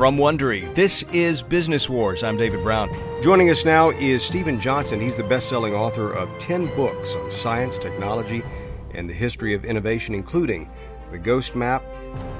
from Wondery. This is Business Wars. I'm David Brown. Joining us now is Steven Johnson. He's the best selling author of 10 books on science, technology, and the history of innovation, including The Ghost Map,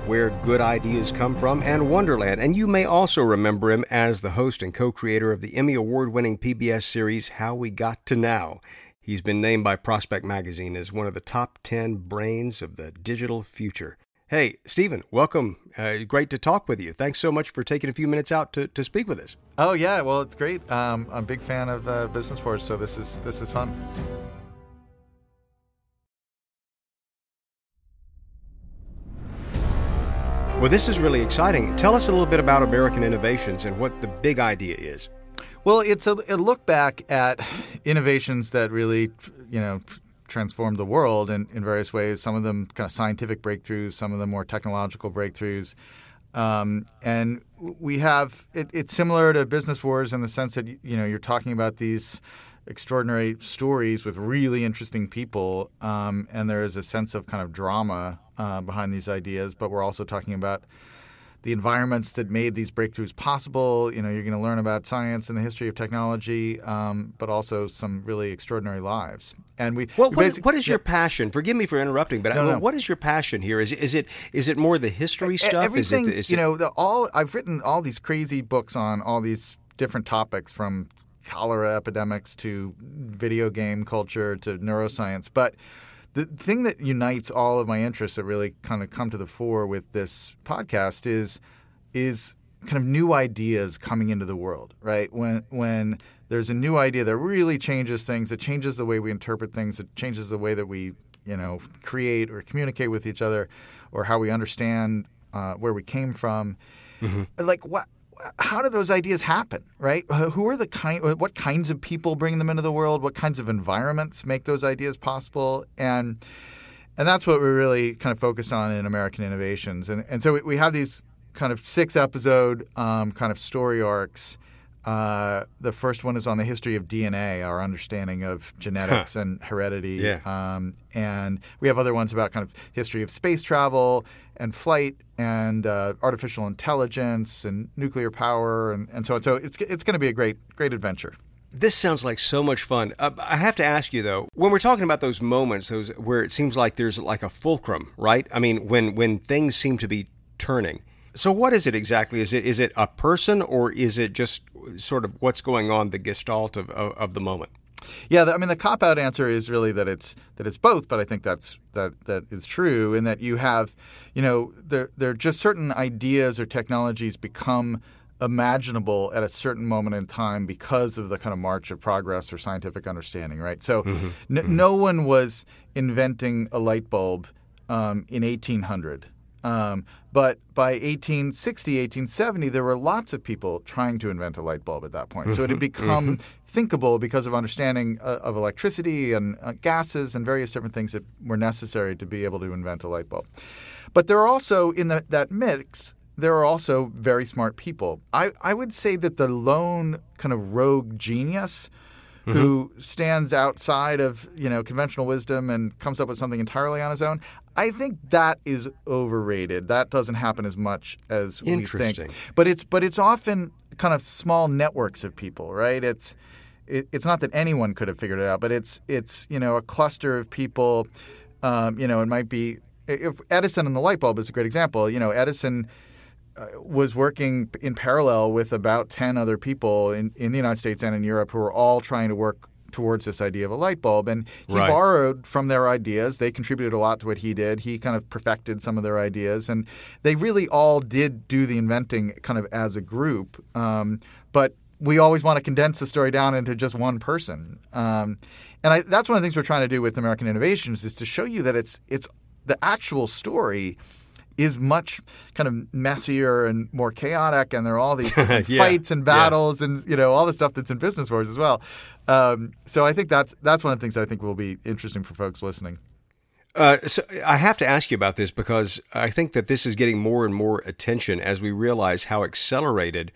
Where Good Ideas Come From, and Wonderland. And you may also remember him as the host and co creator of the Emmy Award winning PBS series How We Got to Now. He's been named by Prospect Magazine as one of the top 10 brains of the digital future. Hey, Steven, welcome. Uh, great to talk with you. Thanks so much for taking a few minutes out to, to speak with us. Oh yeah, well it's great. Um, I'm a big fan of uh, Business Wars, so this is this is fun. Well, this is really exciting. Tell us a little bit about American Innovations and what the big idea is. Well, it's a, a look back at innovations that really, you know, transformed the world in, in various ways. Some of them kind of scientific breakthroughs, some of them more technological breakthroughs. Um, and we have it, it's similar to business wars in the sense that you know you're talking about these extraordinary stories with really interesting people, um, and there is a sense of kind of drama uh, behind these ideas. But we're also talking about the environments that made these breakthroughs possible. You know, you're going to learn about science and the history of technology, um, but also some really extraordinary lives. And we, well, we what, what is your passion? Forgive me for interrupting, but no, I, no. what is your passion here? Is is it is it more the history stuff? Everything, is it, is you know, the, all I've written all these crazy books on all these different topics from cholera epidemics to video game culture to neuroscience, but the thing that unites all of my interests that really kind of come to the fore with this podcast is is kind of new ideas coming into the world, right? When when there's a new idea that really changes things, it changes the way we interpret things, it changes the way that we, you know, create or communicate with each other, or how we understand uh, where we came from. Mm-hmm. Like what how do those ideas happen, right? Who are the kind? What kinds of people bring them into the world? What kinds of environments make those ideas possible? And and that's what we're really kind of focused on in American Innovations. And and so we have these kind of six episode um, kind of story arcs. Uh, the first one is on the history of DNA, our understanding of genetics huh. and heredity. Yeah. Um, and we have other ones about kind of history of space travel and flight and uh, artificial intelligence and nuclear power and, and so on. So it's it's going to be a great great adventure. This sounds like so much fun. Uh, I have to ask you though, when we're talking about those moments, those where it seems like there's like a fulcrum, right? I mean, when when things seem to be turning. So what is it exactly? Is it is it a person or is it just sort of what's going on the gestalt of, of, of the moment? Yeah, I mean the cop out answer is really that it's that it's both, but I think that's that that is true in that you have, you know, there there are just certain ideas or technologies become imaginable at a certain moment in time because of the kind of march of progress or scientific understanding, right? So, mm-hmm. N- mm-hmm. no one was inventing a light bulb um, in 1800. Um, but by 1860, 1870, there were lots of people trying to invent a light bulb at that point. Mm-hmm. So it had mm-hmm. become mm-hmm. thinkable because of understanding uh, of electricity and uh, gases and various different things that were necessary to be able to invent a light bulb. But there are also, in the, that mix, there are also very smart people. I, I would say that the lone kind of rogue genius – mm-hmm. who stands outside of you know conventional wisdom and comes up with something entirely on his own. I think that is overrated. That doesn't happen as much as we think. But it's but it's often kind of small networks of people, right? It's it, it's not that anyone could have figured it out, but it's it's you know a cluster of people. Um, you know, it might be if Edison and the light bulb is a great example. You know, Edison uh, was working in parallel with about 10 other people in, in the United States and in Europe who were all trying to work towards this idea of a light bulb. And he right. borrowed from their ideas. They contributed a lot to what he did. He kind of perfected some of their ideas. And they really all did do the inventing kind of as a group. Um, but we always want to condense the story down into just one person. Um, and I, that's one of the things we're trying to do with American Innovations is to show you that it's it's the actual story – is much kind of messier and more chaotic, and there are all these yeah. fights and battles, yeah. and you know all the stuff that's in business wars as well. Um, so I think that's that's one of the things I think will be interesting for folks listening. Uh, so I have to ask you about this because I think that this is getting more and more attention as we realize how accelerated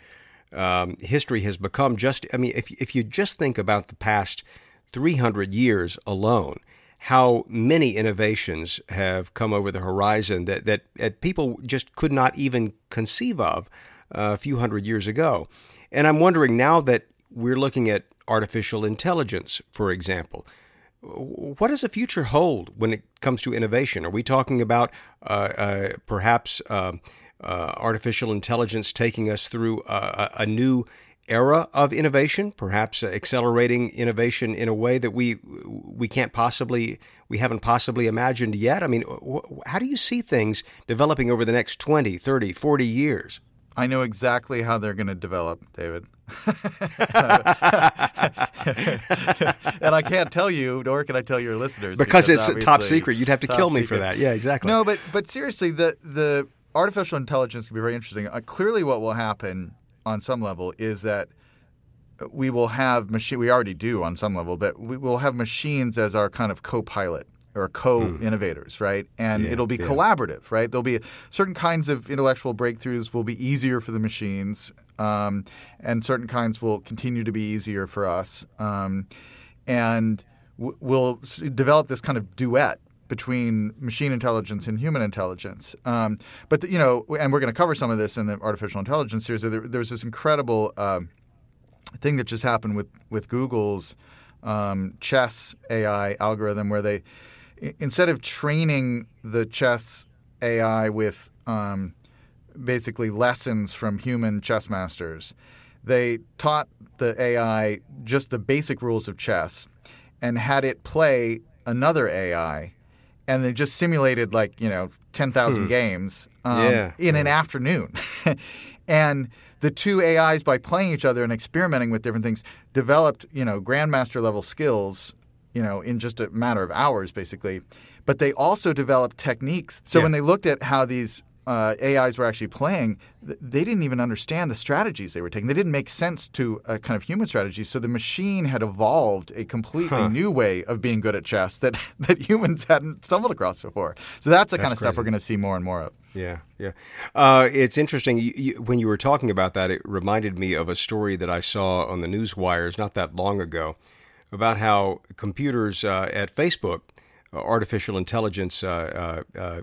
um, history has become. Just, I mean, if if you just think about the past 300 years alone, how many innovations have come over the horizon that, that, that people just could not even conceive of uh, a few hundred years ago. And I'm wondering now that we're looking at artificial intelligence, for example. What does the future hold when it comes to innovation? Are we talking about uh, uh, perhaps uh, uh artificial intelligence taking us through a, a, new era of innovation, perhaps accelerating innovation in a way that we we can't possibly we haven't possibly imagined yet? I mean, how do you see things developing over the next 20, 30, 40 years? I know exactly how they're going to develop, David. and I can't tell you, nor can I tell your listeners because, because it's top secret. You'd have to kill me secret. for that. Yeah, exactly. No, but but seriously, the the artificial intelligence can be very interesting. Uh, clearly, what will happen on some level is that we will have machine. We already do on some level, but we will have machines as our kind of co-pilot or co-innovators, hmm. right? And yeah, it'll be yeah. collaborative, right? There'll be certain kinds of intellectual breakthroughs will be easier for the machines, um, and certain kinds will continue to be easier for us, um, and w- we'll develop this kind of duet between machine intelligence and human intelligence. Um, but the, you know, and we're going to cover some of this in the artificial intelligence series. There, there's this incredible uh, thing that just happened with with Google's um, chess AI algorithm, where they instead of training the chess AI with um, basically lessons from human chess masters, they taught the AI just the basic rules of chess and had it play another AI, and they just simulated like you know ten thousand hmm. games um, yeah. in an afternoon, and the two AIs by playing each other and experimenting with different things developed you know grandmaster level skills you know, in just a matter of hours, basically. But they also developed techniques. So yeah. when they looked at how these uh, AIs were actually playing, they didn't even understand the strategies they were taking. They didn't make sense to a kind of human strategy. So the machine had evolved a completely huh. new way of being good at chess that, that humans hadn't stumbled across before. So that's the that's kind of crazy. stuff we're going to see more and more of. Yeah, yeah. Uh, it's interesting. You, you, when you were talking about that, it reminded me of a story that I saw on the news wires not that long ago about how computers uh, at Facebook, Uh, artificial intelligence uh, uh, uh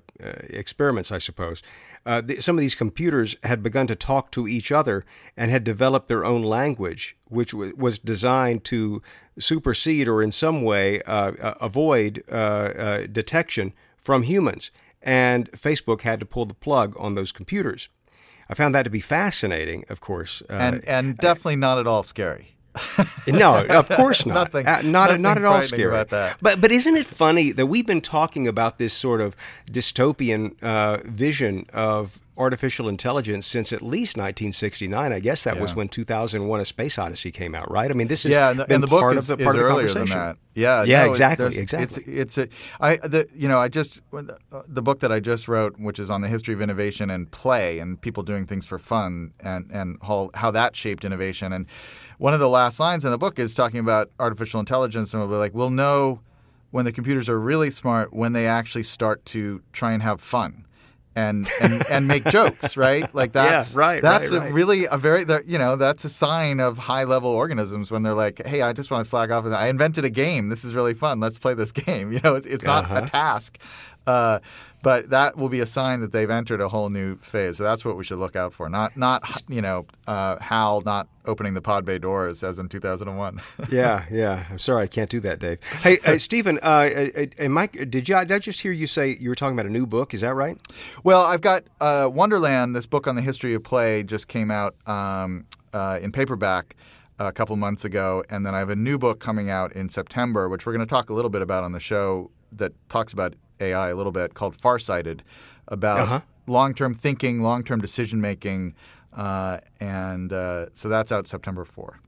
experiments, I suppose, uh, th- some of these computers had begun to talk to each other and had developed their own language, which w- was designed to supersede or in some way uh, avoid detection from humans. And Facebook had to pull the plug on those computers. I found that to be fascinating, of course, and and definitely not at all scary no, of course not. nothing, uh, not nothing not at all scary about that. But but isn't it funny that we've been talking about this sort of dystopian uh, vision of artificial intelligence since at least 1969. I guess that yeah. was when 2001: A Space Odyssey came out, right? I mean, this is yeah, and the, and the book is, the, is earlier than that. Yeah, yeah, no, exactly, exactly. It's, it's a, I the you know I just uh, the book that I just wrote, which is on the history of innovation and play and people doing things for fun and and how how that shaped innovation. And one of the last lines in the book is talking about artificial intelligence, and we'll be like, we'll know when the computers are really smart when they actually start to try and have fun and and, and make jokes, right? Like that's yeah, right. That's right, right. really a very you know that's a sign of high level organisms when they're like, hey, I just want to slack off. I invented a game. This is really fun. Let's play this game. You know, it's, it's not uh-huh. a task. Uh, but that will be a sign that they've entered a whole new phase. So that's what we should look out for. Not not you know uh, Hal not opening the pod bay doors as in 2001. yeah, yeah. I'm sorry I can't do that, Dave. Hey, Steven, uh, uh, Mike, did you did I just hear you say you were talking about a new book? Is that right? Well, I've got uh, Wonderland. This book on the history of play just came out um, uh, in paperback a couple months ago, and then I have a new book coming out in September, which we're going to talk a little bit about on the show that talks about AI a little bit called Farsighted about uh-huh. long term thinking, long term decision making. Uh, and uh, so that's out September 4.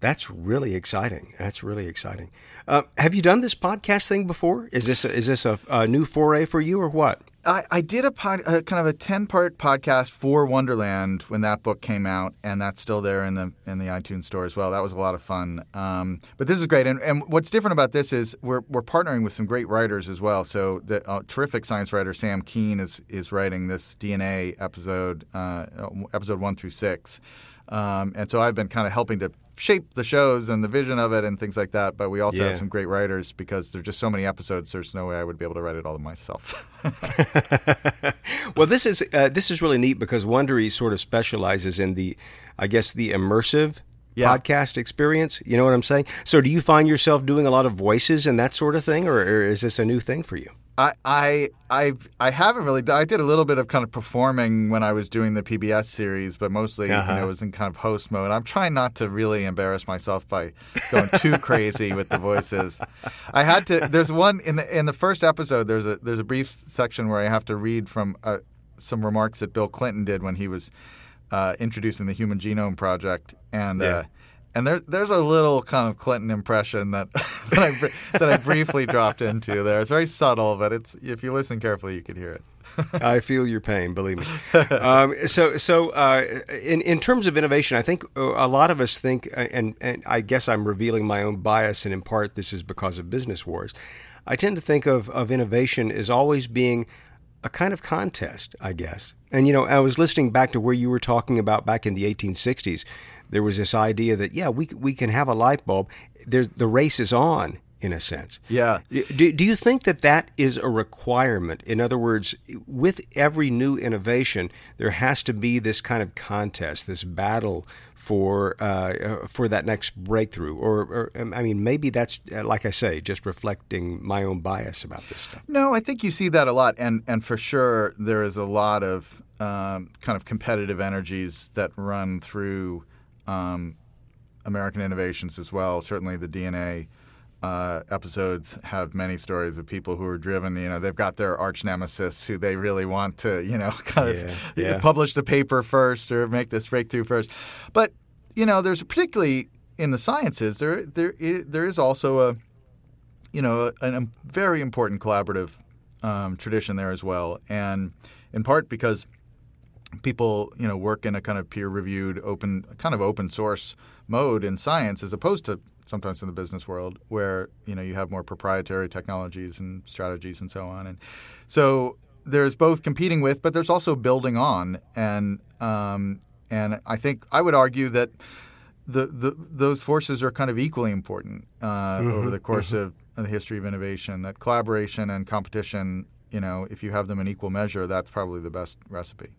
That's really exciting. That's really exciting. Uh, have you done this podcast thing before? Is this a, is this a, a new foray for you or what? I, I did a, pod, a kind of a ten part podcast for Wonderland when that book came out, and that's still there in the in the iTunes store as well. That was a lot of fun. Um, but this is great, and, and what's different about this is we're we're partnering with some great writers as well. So the uh, terrific science writer Sam Kean is is writing this DNA episode, uh, episode one through six. Um, and so I've been kind of helping to shape the shows and the vision of it and things like that. But we also Yeah. have some great writers because there's just so many episodes. There's no way I would be able to write it all myself. well, this is uh, this is really neat because Wondery sort of specializes in the, I guess, the immersive Yeah. podcast experience. You know what I'm saying? So, do you find yourself doing a lot of voices and that sort of thing, or, or is this a new thing for you? I I I've, I haven't really. I did a little bit of kind of performing when I was doing the PBS series, but mostly Uh-huh. you know, it was in kind of host mode. I'm trying not to really embarrass myself by going too crazy with the voices. I had to. There's one in the in the first episode. There's a there's a brief section where I have to read from uh, some remarks that Bill Clinton did when he was uh, introducing the Human Genome Project, and. Yeah. Uh, and there, there's a little kind of Clinton impression that that, I, that I briefly dropped into there. It's very subtle, but it's if you listen carefully, you can hear it. I feel your pain, believe me. Um, so, so uh, in in terms of innovation, I think uh, a lot of us think, uh, and and I guess I'm revealing my own bias, and in part this is because of business wars. I tend to think of of innovation as always being a kind of contest, I guess. And you know, I was listening back to where you were talking about back in the 1860s. There was this idea that yeah, we we can have a light bulb. There's the race is on in a sense. Yeah. Do, do you think that that is a requirement? In other words, with every new innovation, there has to be this kind of contest, this battle for uh, uh, for that next breakthrough. Or, or um, I mean, maybe that's uh, like I say, just reflecting my own bias about this stuff. No, I think you see that a lot, and and for sure there is a lot of um, kind of competitive energies that run through um, American innovations as well. Certainly, the DNA uh, episodes have many stories of people who are driven. You know, they've got their arch nemesis who they really want to, you know, kind of Yeah, yeah. publish the paper first or make this breakthrough first. But you know, there's particularly in the sciences there there there is also a you know, a, a very important collaborative um, tradition there as well, and in part because people, you know, work in a kind of peer-reviewed, open, kind of open source mode in science, as opposed to sometimes in the business world, where you know you have more proprietary technologies and strategies and so on, and so there's both competing with, but there's also building on, and um, and I think I would argue that the, the those forces are kind of equally important uh, over the course of the history of innovation. That collaboration and competition, you know, if you have them in equal measure, that's probably the best recipe.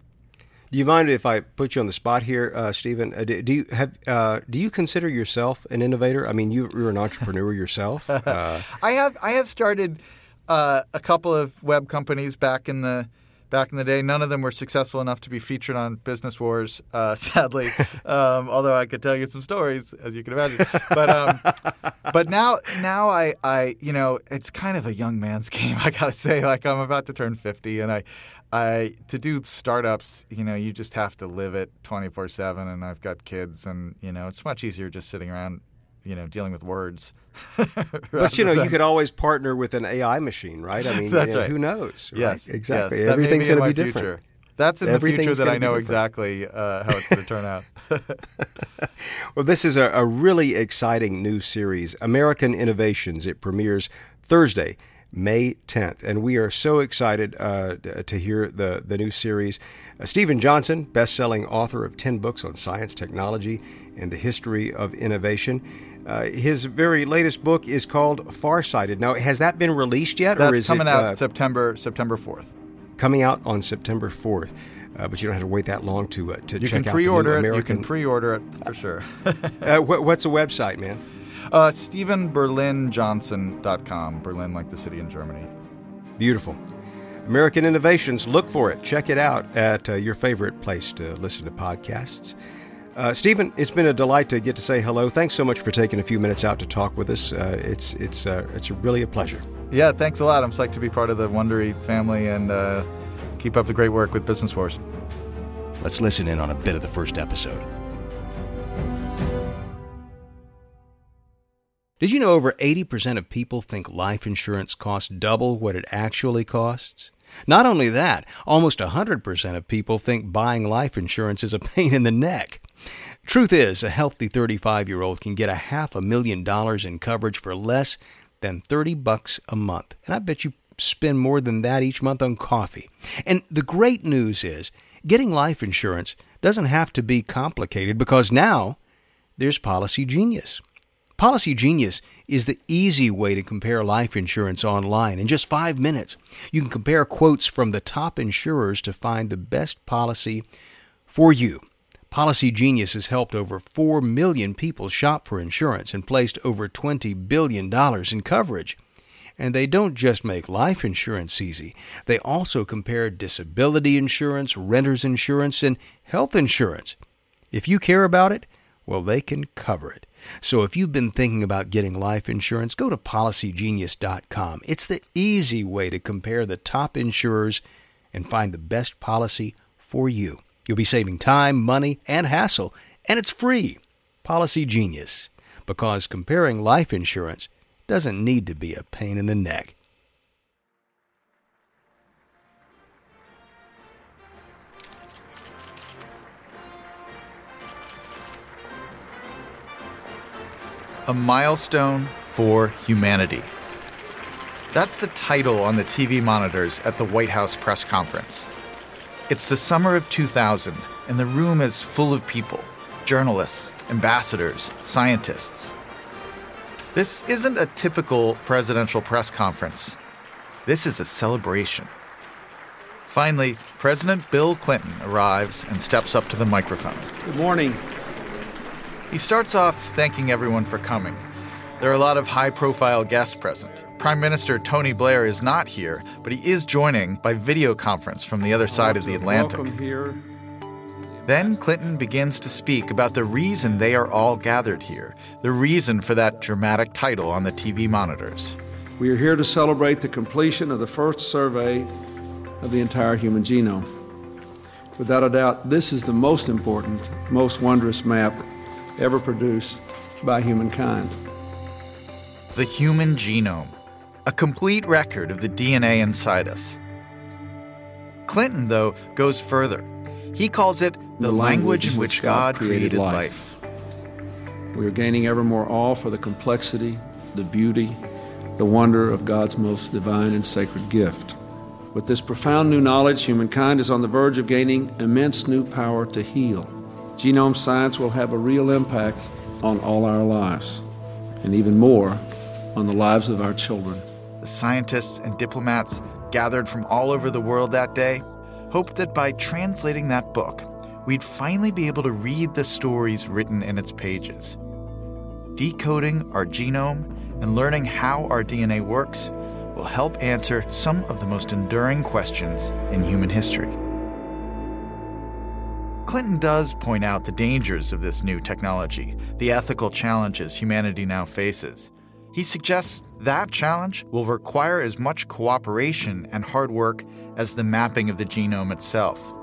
Do you mind if I put you on the spot here, uh, Steven? Uh, do, do you have uh, do you consider yourself an innovator? I mean, you, you're an entrepreneur yourself. Uh, I have I have started uh, a couple of web companies back in the back in the day. None of them were successful enough to be featured on Business Wars, uh, sadly. um, although I could tell you some stories, as you can imagine. But um, but now now I, I you know it's kind of a young man's game. I gotta say, like I'm about to turn 50, and I I to do startups, you know, you just have to live it 24 seven. And I've got kids, and you know, it's much easier just sitting around. You know, dealing with words. but you know, you could always partner with an AI machine, right? I mean, That's you know, right. who knows? right? Yes, exactly. yes. Everything's going to be future. different. That's in the future that I know exactly uh, how it's going to turn out. Well, this is a, a really exciting new series, American Innovations. It premieres Thursday, May 10th, and we are so excited uh, to hear the, the new series. Uh, Steven Johnson, best-selling author of 10 books on science, technology, and the history of innovation. Uh, his very latest book is called Farsighted. Now, has that been released yet, or That's is coming it out uh, September September 4th. coming out on September 4th? Uh, but you don't have to wait that long to uh, to You check can out pre-order the it. You can pre-order it for sure. uh, what's the website, man? uh, StevenBerlinJohnson.com. Berlin, like the city in Germany. Beautiful. American Innovations, look for it. Check it out at uh, your favorite place to listen to podcasts. Uh, Steven, it's been a delight to get to say hello. Thanks so much for taking a few minutes out to talk with us. Uh, it's it's uh, it's really a pleasure. Yeah, thanks a lot. I'm psyched to be part of the Wondery family and uh, keep up the great work with Business Wars. Let's listen in on a bit of the first episode. Did you know over 80% of people think life insurance costs double what it actually costs? Not only that, almost 100% of people think buying life insurance is a pain in the neck. Truth is, a healthy 35 year old can get a half a million dollars in coverage for less than 30 bucks a month. And I bet you spend more than that each month on coffee. And the great news is, getting life insurance doesn't have to be complicated because now there's Policy Genius. Policy Genius is the easy way to compare life insurance online in just five minutes. You can compare quotes from the top insurers to find the best policy for you. Policy Genius has helped over 4 million people shop for insurance and placed over $20 billion in coverage. And they don't just make life insurance easy, they also compare disability insurance, renter's insurance, and health insurance. If you care about it, well, they can cover it. So if you've been thinking about getting life insurance, go to policygenius.com. It's the easy way to compare the top insurers and find the best policy for you. You'll be saving time, money, and hassle, and it's free. Policy Genius. Because comparing life insurance doesn't need to be a pain in the neck. A milestone for humanity. That's the title on the TV monitors at the White House press conference. It's the summer of 2000, and the room is full of people journalists, ambassadors, scientists. This isn't a typical presidential press conference. This is a celebration. Finally, President Bill Clinton arrives and steps up to the microphone. Good morning. He starts off thanking everyone for coming. There are a lot of high profile guests present. Prime Minister Tony Blair is not here, but he is joining by video conference from the other side of the Atlantic. Welcome here. Then Clinton begins to speak about the reason they are all gathered here, the reason for that dramatic title on the TV monitors. We are here to celebrate the completion of the first survey of the entire human genome. Without a doubt, this is the most important, most wondrous map ever produced by humankind. The human genome, a complete record of the DNA inside us. Clinton, though, goes further. He calls it the, language, in which God created life. We are gaining ever more awe for the complexity, the beauty, the wonder of God's most divine and sacred gift. With this profound new knowledge, humankind is on the verge of gaining immense new power to heal. Genome science will have a real impact on all our lives, and even more on the lives of our children. The scientists and diplomats gathered from all over the world that day hoped that by translating that book, we'd finally be able to read the stories written in its pages. Decoding our genome and learning how our DNA works will help answer some of the most enduring questions in human history. Clinton does point out the dangers of this new technology, the ethical challenges humanity now faces. He suggests that challenge will require as much cooperation and hard work as the mapping of the genome itself.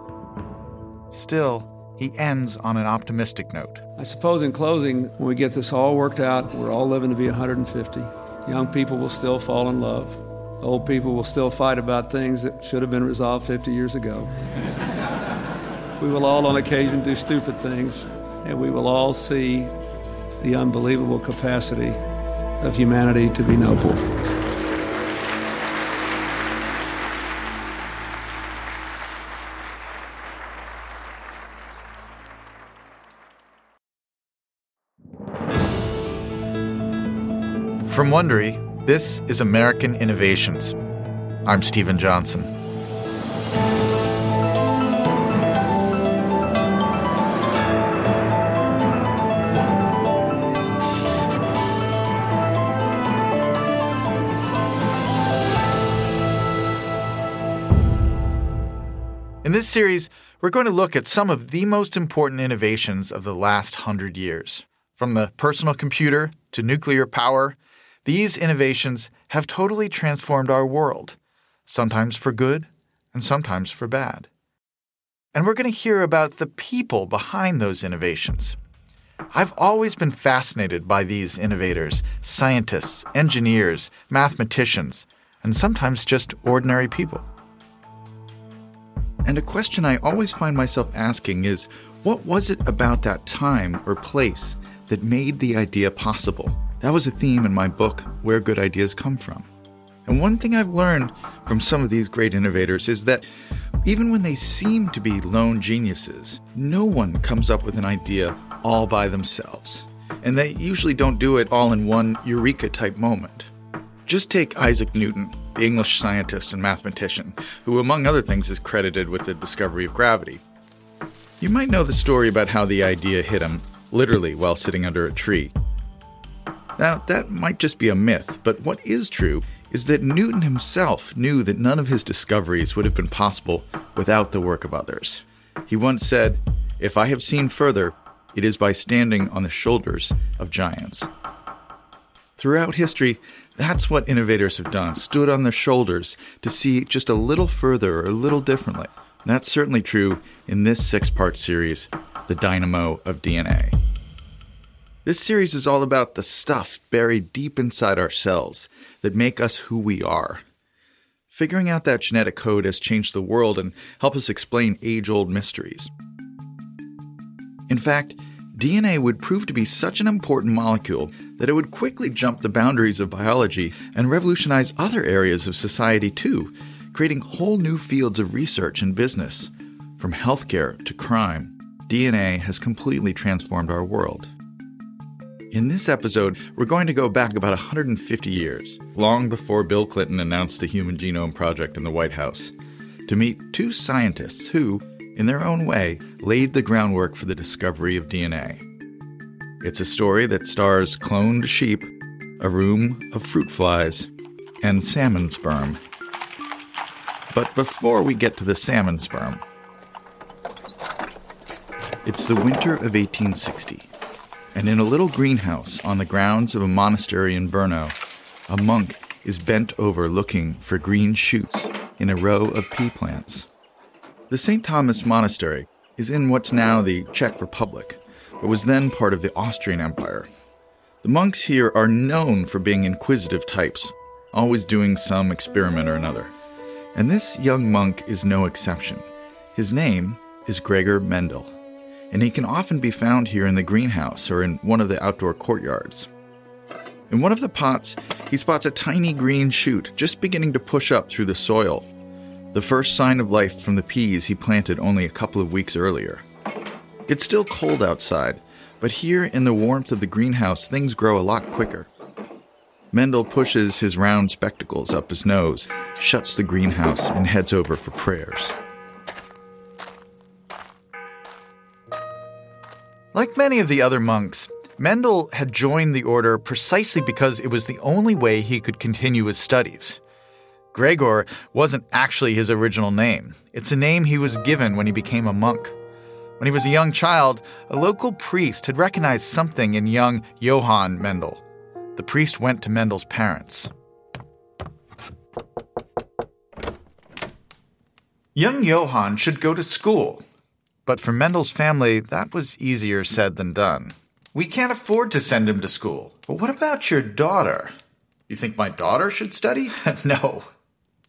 Still, he ends on an optimistic note. I suppose, in closing, when we get this all worked out, we're all living to be 150. Young people will still fall in love. Old people will still fight about things that should have been resolved 50 years ago. we will all, on occasion, do stupid things, and we will all see the unbelievable capacity of humanity to be noble. From Wondery, this is American Innovations. I'm Steven Johnson. This series, we're going to look at some of the most important innovations of the last hundred years. From the personal computer to nuclear power, these innovations have totally transformed our world, sometimes for good and sometimes for bad. And we're going to hear about the people behind those innovations. I've always been fascinated by these innovators, scientists, engineers, mathematicians, and sometimes just ordinary people. And a question I always find myself asking is what was it about that time or place that made the idea possible? That was a theme in my book, Where Good Ideas Come From. And one thing I've learned from some of these great innovators is that even when they seem to be lone geniuses, no one comes up with an idea all by themselves. And they usually don't do it all in one eureka type moment. Just take Isaac Newton, the English scientist and mathematician, who, among other things, is credited with the discovery of gravity. You might know the story about how the idea hit him, literally while sitting under a tree. Now, that might just be a myth, but what is true is that Newton himself knew that none of his discoveries would have been possible without the work of others. He once said, If I have seen further, it is by standing on the shoulders of giants. Throughout history, that's what innovators have done stood on their shoulders to see just a little further or a little differently. That's certainly true in this six part series, The Dynamo of DNA. This series is all about the stuff buried deep inside our cells that make us who we are. Figuring out that genetic code has changed the world and helped us explain age old mysteries. In fact, DNA would prove to be such an important molecule that it would quickly jump the boundaries of biology and revolutionize other areas of society too, creating whole new fields of research and business. From healthcare to crime, DNA has completely transformed our world. In this episode, we're going to go back about 150 years, long before Bill Clinton announced the Human Genome Project in the White House, to meet two scientists who, in their own way, laid the groundwork for the discovery of DNA. It's a story that stars cloned sheep, a room of fruit flies, and salmon sperm. But before we get to the salmon sperm, it's the winter of 1860, and in a little greenhouse on the grounds of a monastery in Brno, a monk is bent over looking for green shoots in a row of pea plants. The St. Thomas Monastery is in what's now the Czech Republic, but was then part of the Austrian Empire. The monks here are known for being inquisitive types, always doing some experiment or another. And this young monk is no exception. His name is Gregor Mendel, and he can often be found here in the greenhouse or in one of the outdoor courtyards. In one of the pots, he spots a tiny green shoot just beginning to push up through the soil the first sign of life from the peas he planted only a couple of weeks earlier. It's still cold outside, but here in the warmth of the greenhouse, things grow a lot quicker. Mendel pushes his round spectacles up his nose, shuts the greenhouse, and heads over for prayers. Like many of the other monks, Mendel had joined the order precisely because it was the only way he could continue his studies. Gregor wasn't actually his original name. It's a name he was given when he became a monk. When he was a young child, a local priest had recognized something in young Johann Mendel. The priest went to Mendel's parents. Young Johann should go to school. But for Mendel's family, that was easier said than done. We can't afford to send him to school. But what about your daughter? You think my daughter should study? no,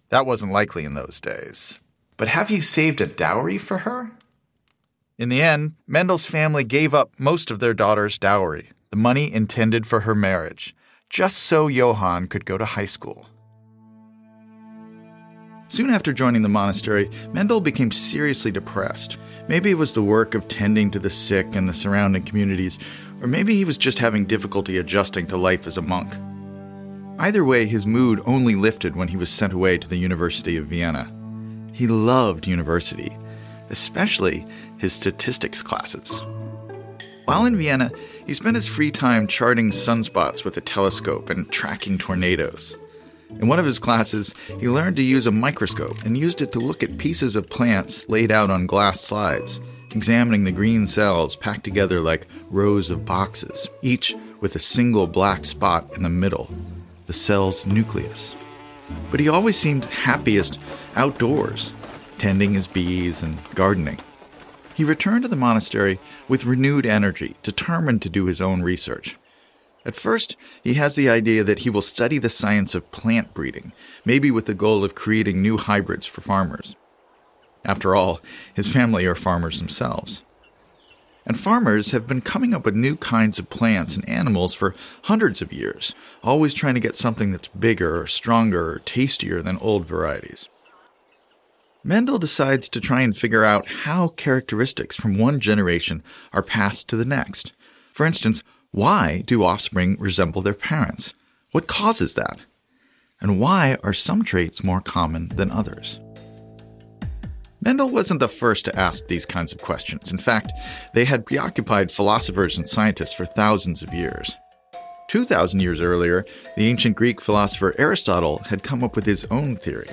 that wasn't likely in those days. But have you saved a dowry for her? In the end, Mendel's family gave up most of their daughter's dowry, the money intended for her marriage, just so Johann could go to high school. Soon after joining the monastery, Mendel became seriously depressed. Maybe it was the work of tending to the sick and the surrounding communities, or maybe he was just having difficulty adjusting to life as a monk. Either way, his mood only lifted when he was sent away to the University of Vienna. He loved university, especially his statistics classes. While in Vienna, he spent his free time charting sunspots with a telescope and tracking tornadoes. In one of his classes, he learned to use a microscope and used it to look at pieces of plants laid out on glass slides, examining the green cells packed together like rows of boxes, each with a single black spot in the middle the cell's nucleus. But he always seemed happiest outdoors, tending his bees and gardening. He returned to the monastery with renewed energy, determined to do his own research. At first, he has the idea that he will study the science of plant breeding, maybe with the goal of creating new hybrids for farmers. After all, his family are farmers themselves. And farmers have been coming up with new kinds of plants and animals for hundreds of years, always trying to get something that's bigger or stronger or tastier than old varieties. Mendel decides to try and figure out how characteristics from one generation are passed to the next. For instance, why do offspring resemble their parents? What causes that? And why are some traits more common than others? Mendel wasn't the first to ask these kinds of questions. In fact, they had preoccupied philosophers and scientists for thousands of years. 2,000 years earlier, the ancient Greek philosopher Aristotle had come up with his own theory.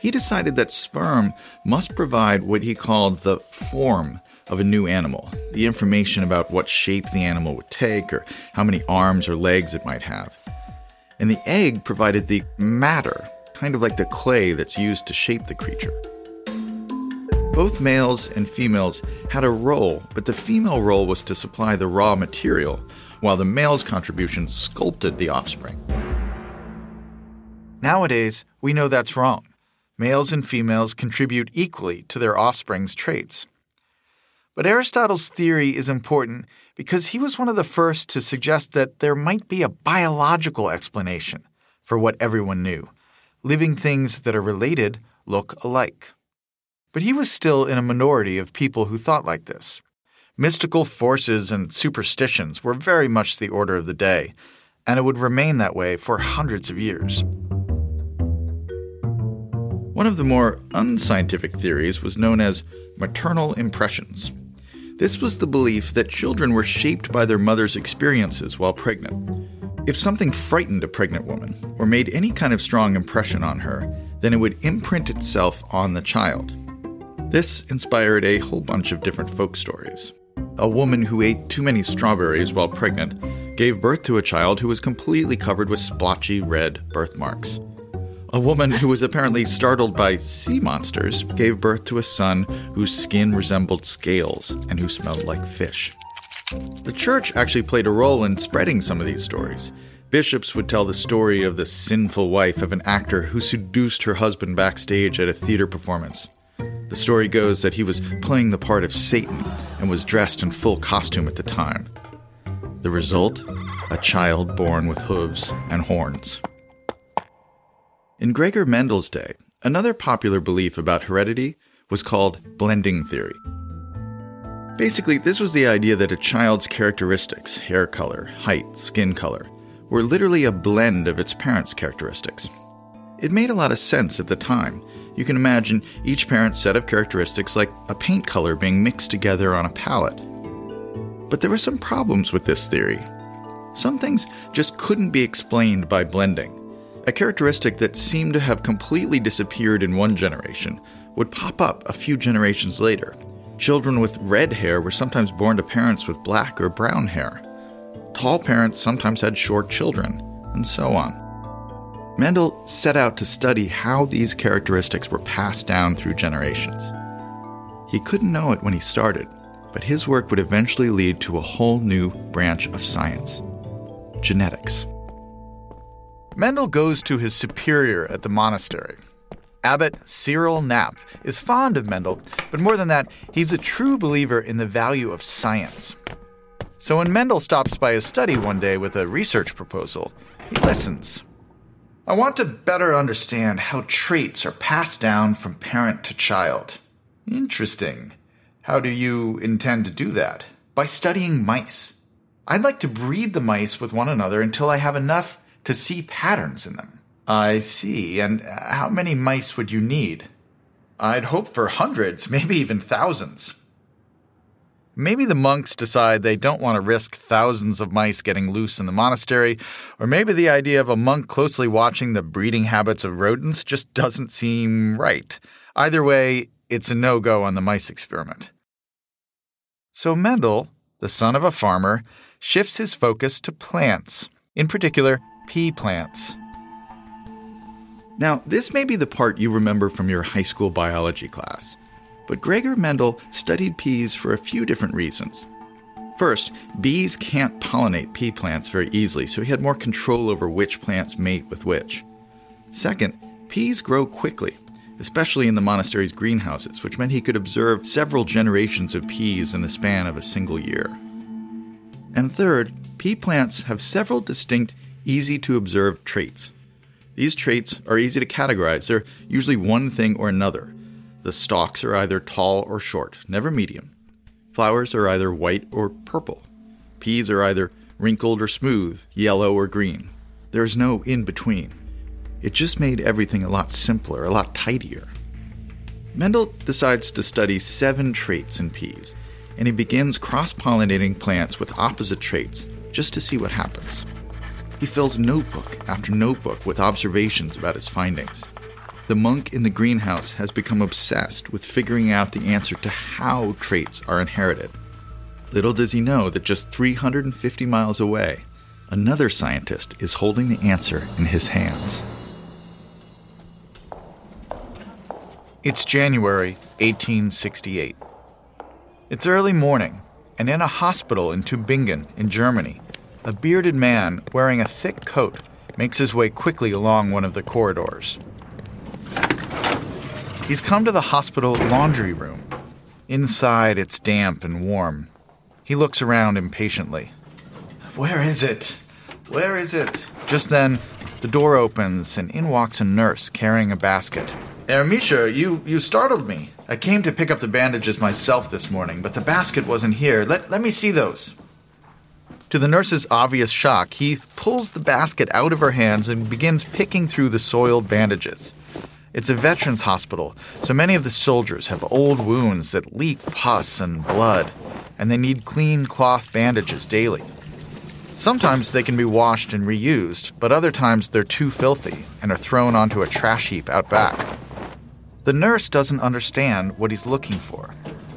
He decided that sperm must provide what he called the form of a new animal, the information about what shape the animal would take or how many arms or legs it might have. And the egg provided the matter, kind of like the clay that's used to shape the creature. Both males and females had a role, but the female role was to supply the raw material, while the male's contribution sculpted the offspring. Nowadays, we know that's wrong. Males and females contribute equally to their offspring's traits. But Aristotle's theory is important because he was one of the first to suggest that there might be a biological explanation for what everyone knew. Living things that are related look alike. But he was still in a minority of people who thought like this. Mystical forces and superstitions were very much the order of the day, and it would remain that way for hundreds of years. One of the more unscientific theories was known as maternal impressions. This was the belief that children were shaped by their mother's experiences while pregnant. If something frightened a pregnant woman or made any kind of strong impression on her, then it would imprint itself on the child. This inspired a whole bunch of different folk stories. A woman who ate too many strawberries while pregnant gave birth to a child who was completely covered with splotchy red birthmarks. A woman who was apparently startled by sea monsters gave birth to a son whose skin resembled scales and who smelled like fish. The church actually played a role in spreading some of these stories. Bishops would tell the story of the sinful wife of an actor who seduced her husband backstage at a theater performance. The story goes that he was playing the part of Satan and was dressed in full costume at the time. The result? A child born with hooves and horns. In Gregor Mendel's day, another popular belief about heredity was called blending theory. Basically, this was the idea that a child's characteristics, hair color, height, skin color, were literally a blend of its parents' characteristics. It made a lot of sense at the time. You can imagine each parent's set of characteristics like a paint color being mixed together on a palette. But there were some problems with this theory. Some things just couldn't be explained by blending. A characteristic that seemed to have completely disappeared in one generation would pop up a few generations later. Children with red hair were sometimes born to parents with black or brown hair. Tall parents sometimes had short children, and so on. Mendel set out to study how these characteristics were passed down through generations. He couldn't know it when he started, but his work would eventually lead to a whole new branch of science genetics. Mendel goes to his superior at the monastery. Abbot Cyril Napp is fond of Mendel, but more than that, he's a true believer in the value of science. So when Mendel stops by his study one day with a research proposal, he listens. I want to better understand how traits are passed down from parent to child. Interesting. How do you intend to do that? By studying mice. I'd like to breed the mice with one another until I have enough to see patterns in them. I see. And how many mice would you need? I'd hope for hundreds, maybe even thousands. Maybe the monks decide they don't want to risk thousands of mice getting loose in the monastery, or maybe the idea of a monk closely watching the breeding habits of rodents just doesn't seem right. Either way, it's a no go on the mice experiment. So Mendel, the son of a farmer, shifts his focus to plants, in particular, pea plants. Now, this may be the part you remember from your high school biology class, but Gregor Mendel studied peas for a few different reasons. First, bees can't pollinate pea plants very easily, so he had more control over which plants mate with which. Second, peas grow quickly, especially in the monastery's greenhouses, which meant he could observe several generations of peas in the span of a single year. And third, pea plants have several distinct easy to observe traits. These traits are easy to categorize, they're usually one thing or another. The stalks are either tall or short, never medium. Flowers are either white or purple. Peas are either wrinkled or smooth, yellow or green. There's no in between. It just made everything a lot simpler, a lot tidier. Mendel decides to study seven traits in peas, and he begins cross pollinating plants with opposite traits just to see what happens. He fills notebook after notebook with observations about his findings. The monk in the greenhouse has become obsessed with figuring out the answer to how traits are inherited. Little does he know that just 350 miles away, another scientist is holding the answer in his hands. It's January 1868. It's early morning, and in a hospital in Tübingen, in Germany, a bearded man wearing a thick coat makes his way quickly along one of the corridors. He's come to the hospital laundry room. Inside, it's damp and warm. He looks around impatiently. Where is it? Where is it? Just then, the door opens and in walks a nurse carrying a basket. Eh, Herr Mischer, you, you startled me. I came to pick up the bandages myself this morning, but the basket wasn't here. Let, let me see those. To the nurse's obvious shock, he pulls the basket out of her hands and begins picking through the soiled bandages. It's a veterans hospital, so many of the soldiers have old wounds that leak pus and blood, and they need clean cloth bandages daily. Sometimes they can be washed and reused, but other times they're too filthy and are thrown onto a trash heap out back. The nurse doesn't understand what he's looking for.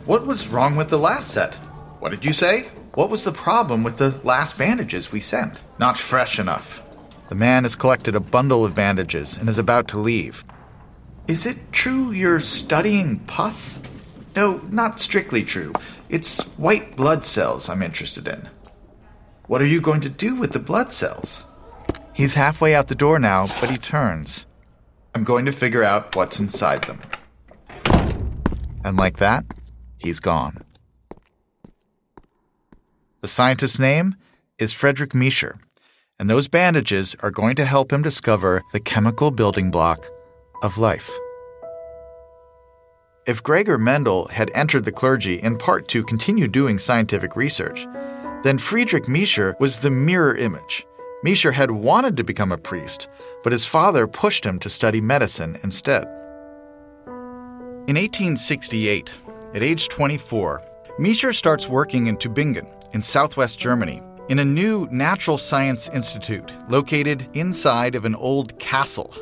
What was wrong with the last set? What did you say? What was the problem with the last bandages we sent? Not fresh enough. The man has collected a bundle of bandages and is about to leave. Is it true you're studying pus? No, not strictly true. It's white blood cells I'm interested in. What are you going to do with the blood cells? He's halfway out the door now, but he turns. I'm going to figure out what's inside them. And like that, he's gone. The scientist's name is Frederick Miescher, and those bandages are going to help him discover the chemical building block of life. If Gregor Mendel had entered the clergy in part to continue doing scientific research, then Friedrich Miescher was the mirror image. Miescher had wanted to become a priest, but his father pushed him to study medicine instead. In 1868, at age 24, Miescher starts working in Tübingen, in southwest Germany, in a new natural science institute located inside of an old castle.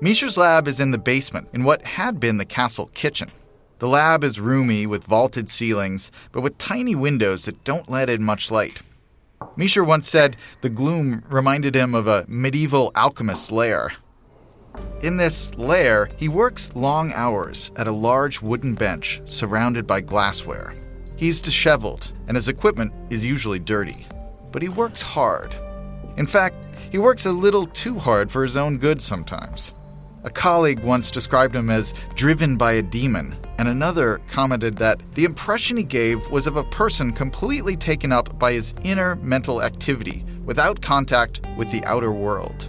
Miescher's lab is in the basement, in what had been the castle kitchen. The lab is roomy with vaulted ceilings, but with tiny windows that don't let in much light. Miescher once said the gloom reminded him of a medieval alchemist's lair. In this lair, he works long hours at a large wooden bench surrounded by glassware. He's disheveled, and his equipment is usually dirty. But he works hard. In fact, he works a little too hard for his own good sometimes. A colleague once described him as driven by a demon, and another commented that the impression he gave was of a person completely taken up by his inner mental activity without contact with the outer world.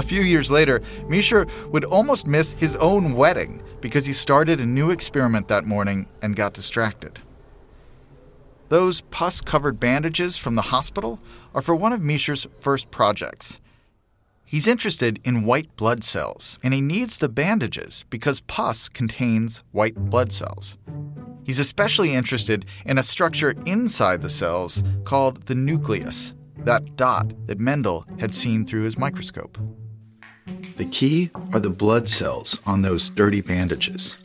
A few years later, Miescher would almost miss his own wedding because he started a new experiment that morning and got distracted. Those pus covered bandages from the hospital are for one of Miescher's first projects. He's interested in white blood cells, and he needs the bandages because pus contains white blood cells. He's especially interested in a structure inside the cells called the nucleus, that dot that Mendel had seen through his microscope. The key are the blood cells on those dirty bandages.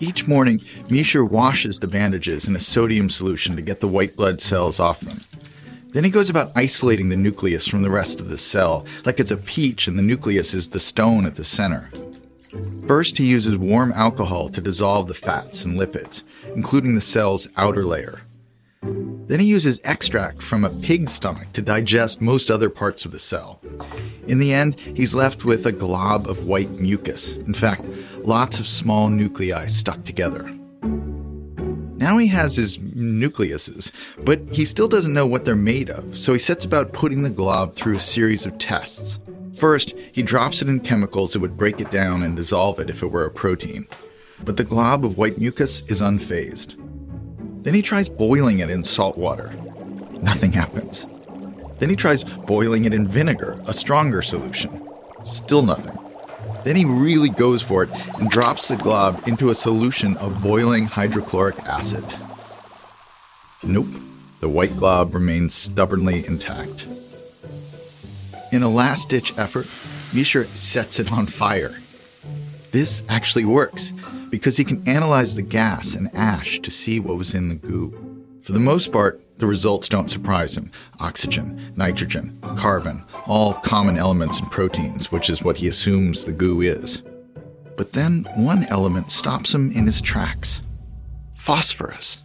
Each morning, Miescher washes the bandages in a sodium solution to get the white blood cells off them. Then he goes about isolating the nucleus from the rest of the cell, like it's a peach and the nucleus is the stone at the center. First, he uses warm alcohol to dissolve the fats and lipids, including the cell's outer layer. Then he uses extract from a pig's stomach to digest most other parts of the cell. In the end, he's left with a glob of white mucus. In fact, lots of small nuclei stuck together. Now he has his nucleuses, but he still doesn't know what they're made of, so he sets about putting the glob through a series of tests. First, he drops it in chemicals that would break it down and dissolve it if it were a protein. But the glob of white mucus is unfazed. Then he tries boiling it in salt water. Nothing happens. Then he tries boiling it in vinegar, a stronger solution. Still nothing. Then he really goes for it and drops the glob into a solution of boiling hydrochloric acid. Nope, the white glob remains stubbornly intact. In a last ditch effort, Miescher sets it on fire. This actually works because he can analyze the gas and ash to see what was in the goo. For the most part, the results don't surprise him oxygen, nitrogen, carbon, all common elements in proteins, which is what he assumes the goo is. But then one element stops him in his tracks phosphorus.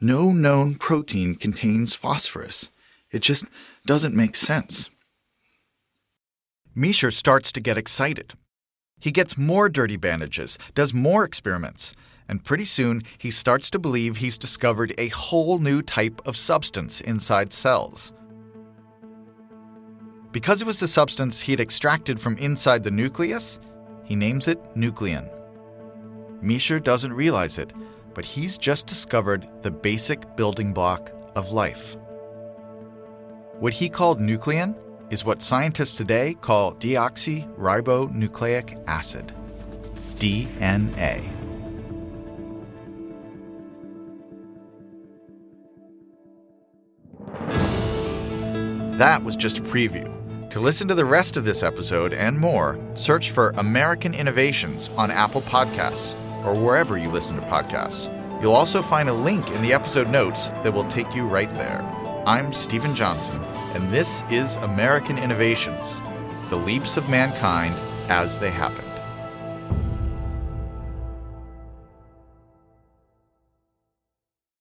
No known protein contains phosphorus. It just doesn't make sense. Miescher starts to get excited. He gets more dirty bandages, does more experiments, and pretty soon he starts to believe he's discovered a whole new type of substance inside cells. Because it was the substance he'd extracted from inside the nucleus, he names it nuclein. Miescher doesn't realize it, but he's just discovered the basic building block of life. What he called nuclein is what scientists today call deoxyribonucleic acid, DNA. That was just a preview. To listen to the rest of this episode and more, search for American Innovations on Apple Podcasts or wherever you listen to podcasts. You'll also find a link in the episode notes that will take you right there. I'm Steven Johnson, and this is American Innovations The Leaps of Mankind as They Happen.